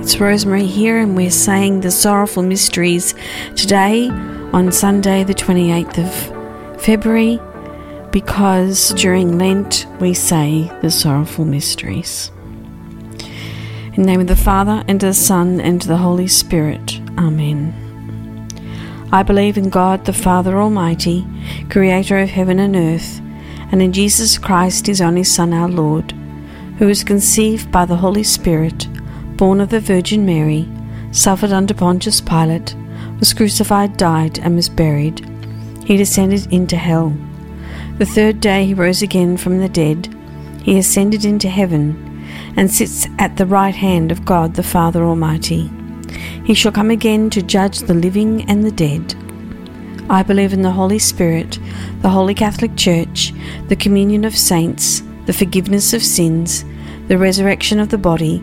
It's Rosemary here, and we're saying the sorrowful mysteries today on Sunday, the 28th of February, because during Lent we say the sorrowful mysteries. In the name of the Father, and of the Son, and of the Holy Spirit. Amen. I believe in God, the Father Almighty, creator of heaven and earth, and in Jesus Christ, his only Son, our Lord who was conceived by the Holy Spirit, born of the Virgin Mary, suffered under Pontius Pilate, was crucified, died, and was buried. He descended into hell. The third day he rose again from the dead. He ascended into heaven and sits at the right hand of God the Father Almighty. He shall come again to judge the living and the dead. I believe in the Holy Spirit, the Holy Catholic Church, the communion of saints, the forgiveness of sins, the resurrection of the body,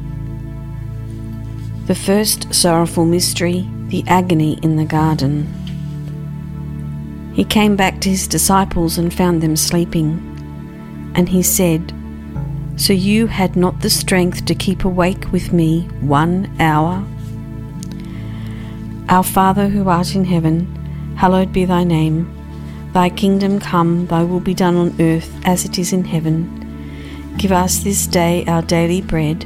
The first sorrowful mystery, the agony in the garden. He came back to his disciples and found them sleeping. And he said, So you had not the strength to keep awake with me one hour? Our Father who art in heaven, hallowed be thy name. Thy kingdom come, thy will be done on earth as it is in heaven. Give us this day our daily bread,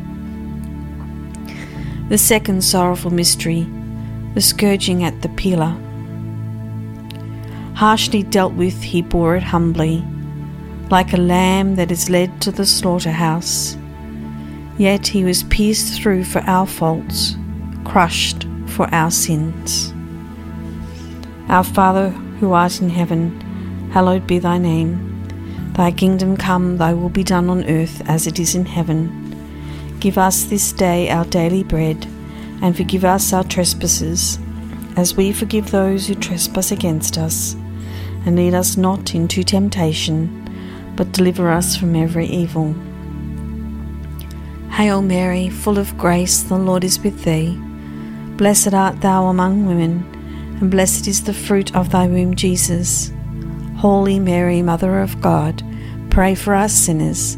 The second sorrowful mystery, the scourging at the pillar. Harshly dealt with, he bore it humbly, like a lamb that is led to the slaughterhouse. Yet he was pierced through for our faults, crushed for our sins. Our Father, who art in heaven, hallowed be thy name. Thy kingdom come, thy will be done on earth as it is in heaven. Give us this day our daily bread, and forgive us our trespasses, as we forgive those who trespass against us. And lead us not into temptation, but deliver us from every evil. Hail Mary, full of grace, the Lord is with thee. Blessed art thou among women, and blessed is the fruit of thy womb, Jesus. Holy Mary, Mother of God, pray for us sinners,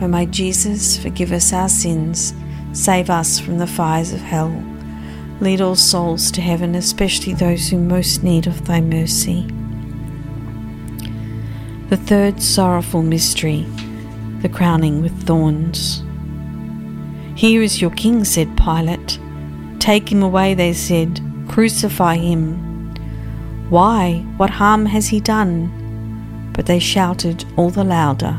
O my Jesus, forgive us our sins, save us from the fires of hell. Lead all souls to heaven, especially those who most need of thy mercy. The third sorrowful mystery, the crowning with thorns. Here is your king, said Pilate. Take him away, they said. Crucify him. Why? What harm has he done? But they shouted all the louder,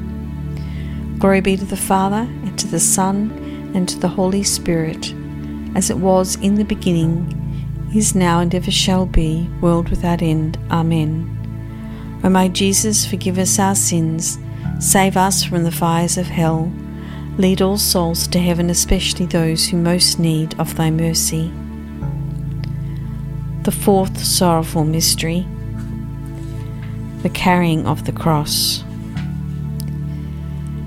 Glory be to the Father, and to the Son, and to the Holy Spirit, as it was in the beginning, is now, and ever shall be, world without end. Amen. O my Jesus, forgive us our sins, save us from the fires of hell Lead all souls to heaven, especially those who most need of thy mercy. The fourth sorrowful mystery, the carrying of the cross.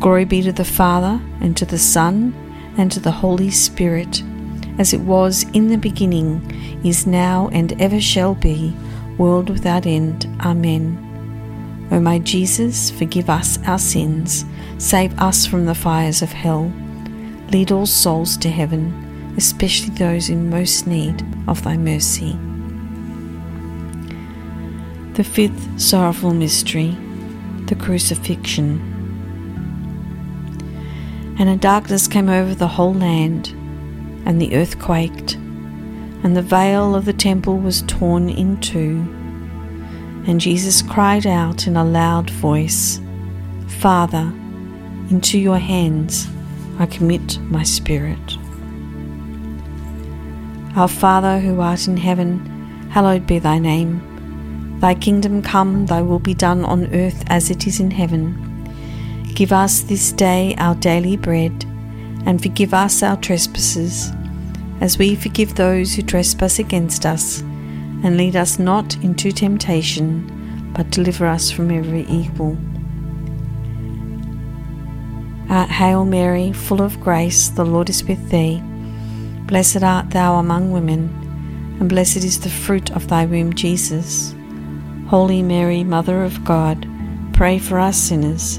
Glory be to the Father, and to the Son, and to the Holy Spirit, as it was in the beginning, is now, and ever shall be, world without end. Amen. O my Jesus, forgive us our sins, save us from the fires of hell, lead all souls to heaven, especially those in most need of thy mercy. The fifth sorrowful mystery, the crucifixion. And a darkness came over the whole land, and the earth quaked, and the veil of the temple was torn in two. And Jesus cried out in a loud voice, Father, into your hands I commit my spirit. Our Father who art in heaven, hallowed be thy name. Thy kingdom come, thy will be done on earth as it is in heaven. Give us this day our daily bread, and forgive us our trespasses, as we forgive those who trespass against us. And lead us not into temptation, but deliver us from every evil. Uh, Hail Mary, full of grace, the Lord is with thee. Blessed art thou among women, and blessed is the fruit of thy womb, Jesus. Holy Mary, Mother of God, pray for us sinners,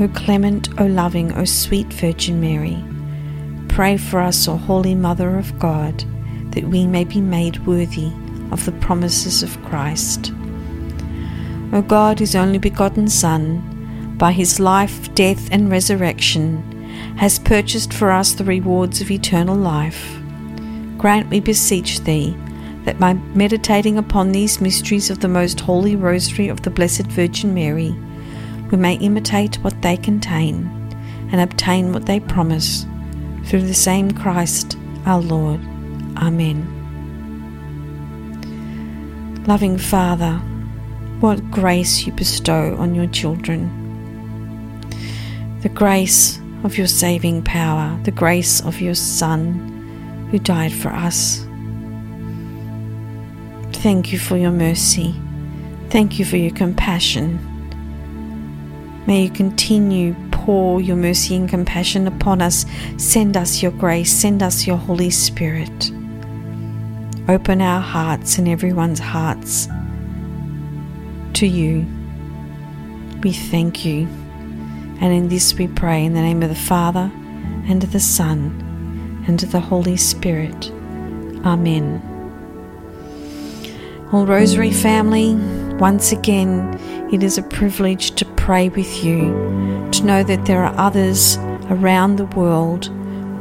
O clement, O loving, O sweet Virgin Mary, pray for us, O Holy Mother of God, that we may be made worthy of the promises of Christ. O God, whose only begotten Son, by his life, death, and resurrection, has purchased for us the rewards of eternal life, grant, we beseech thee, that by meditating upon these mysteries of the most holy rosary of the Blessed Virgin Mary, we may imitate what they contain and obtain what they promise through the same Christ our Lord. Amen. Loving Father, what grace you bestow on your children. The grace of your saving power, the grace of your Son who died for us. Thank you for your mercy. Thank you for your compassion. May you continue pour your mercy and compassion upon us. Send us your grace. Send us your Holy Spirit. Open our hearts and everyone's hearts to you. We thank you. And in this we pray in the name of the Father, and of the Son, and of the Holy Spirit. Amen. All Rosary family, once again, it is a privilege to pray with you, to know that there are others around the world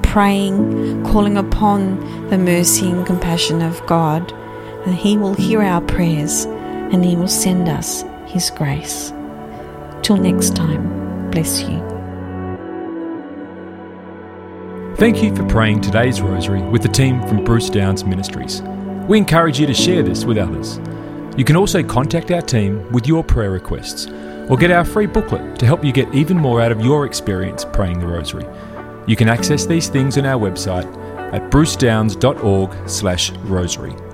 praying, calling upon the mercy and compassion of God, and He will hear our prayers and He will send us His grace. Till next time, bless you. Thank you for praying today's rosary with the team from Bruce Downs Ministries. We encourage you to share this with others. You can also contact our team with your prayer requests or get our free booklet to help you get even more out of your experience praying the rosary. You can access these things on our website at brucedowns.org/rosary.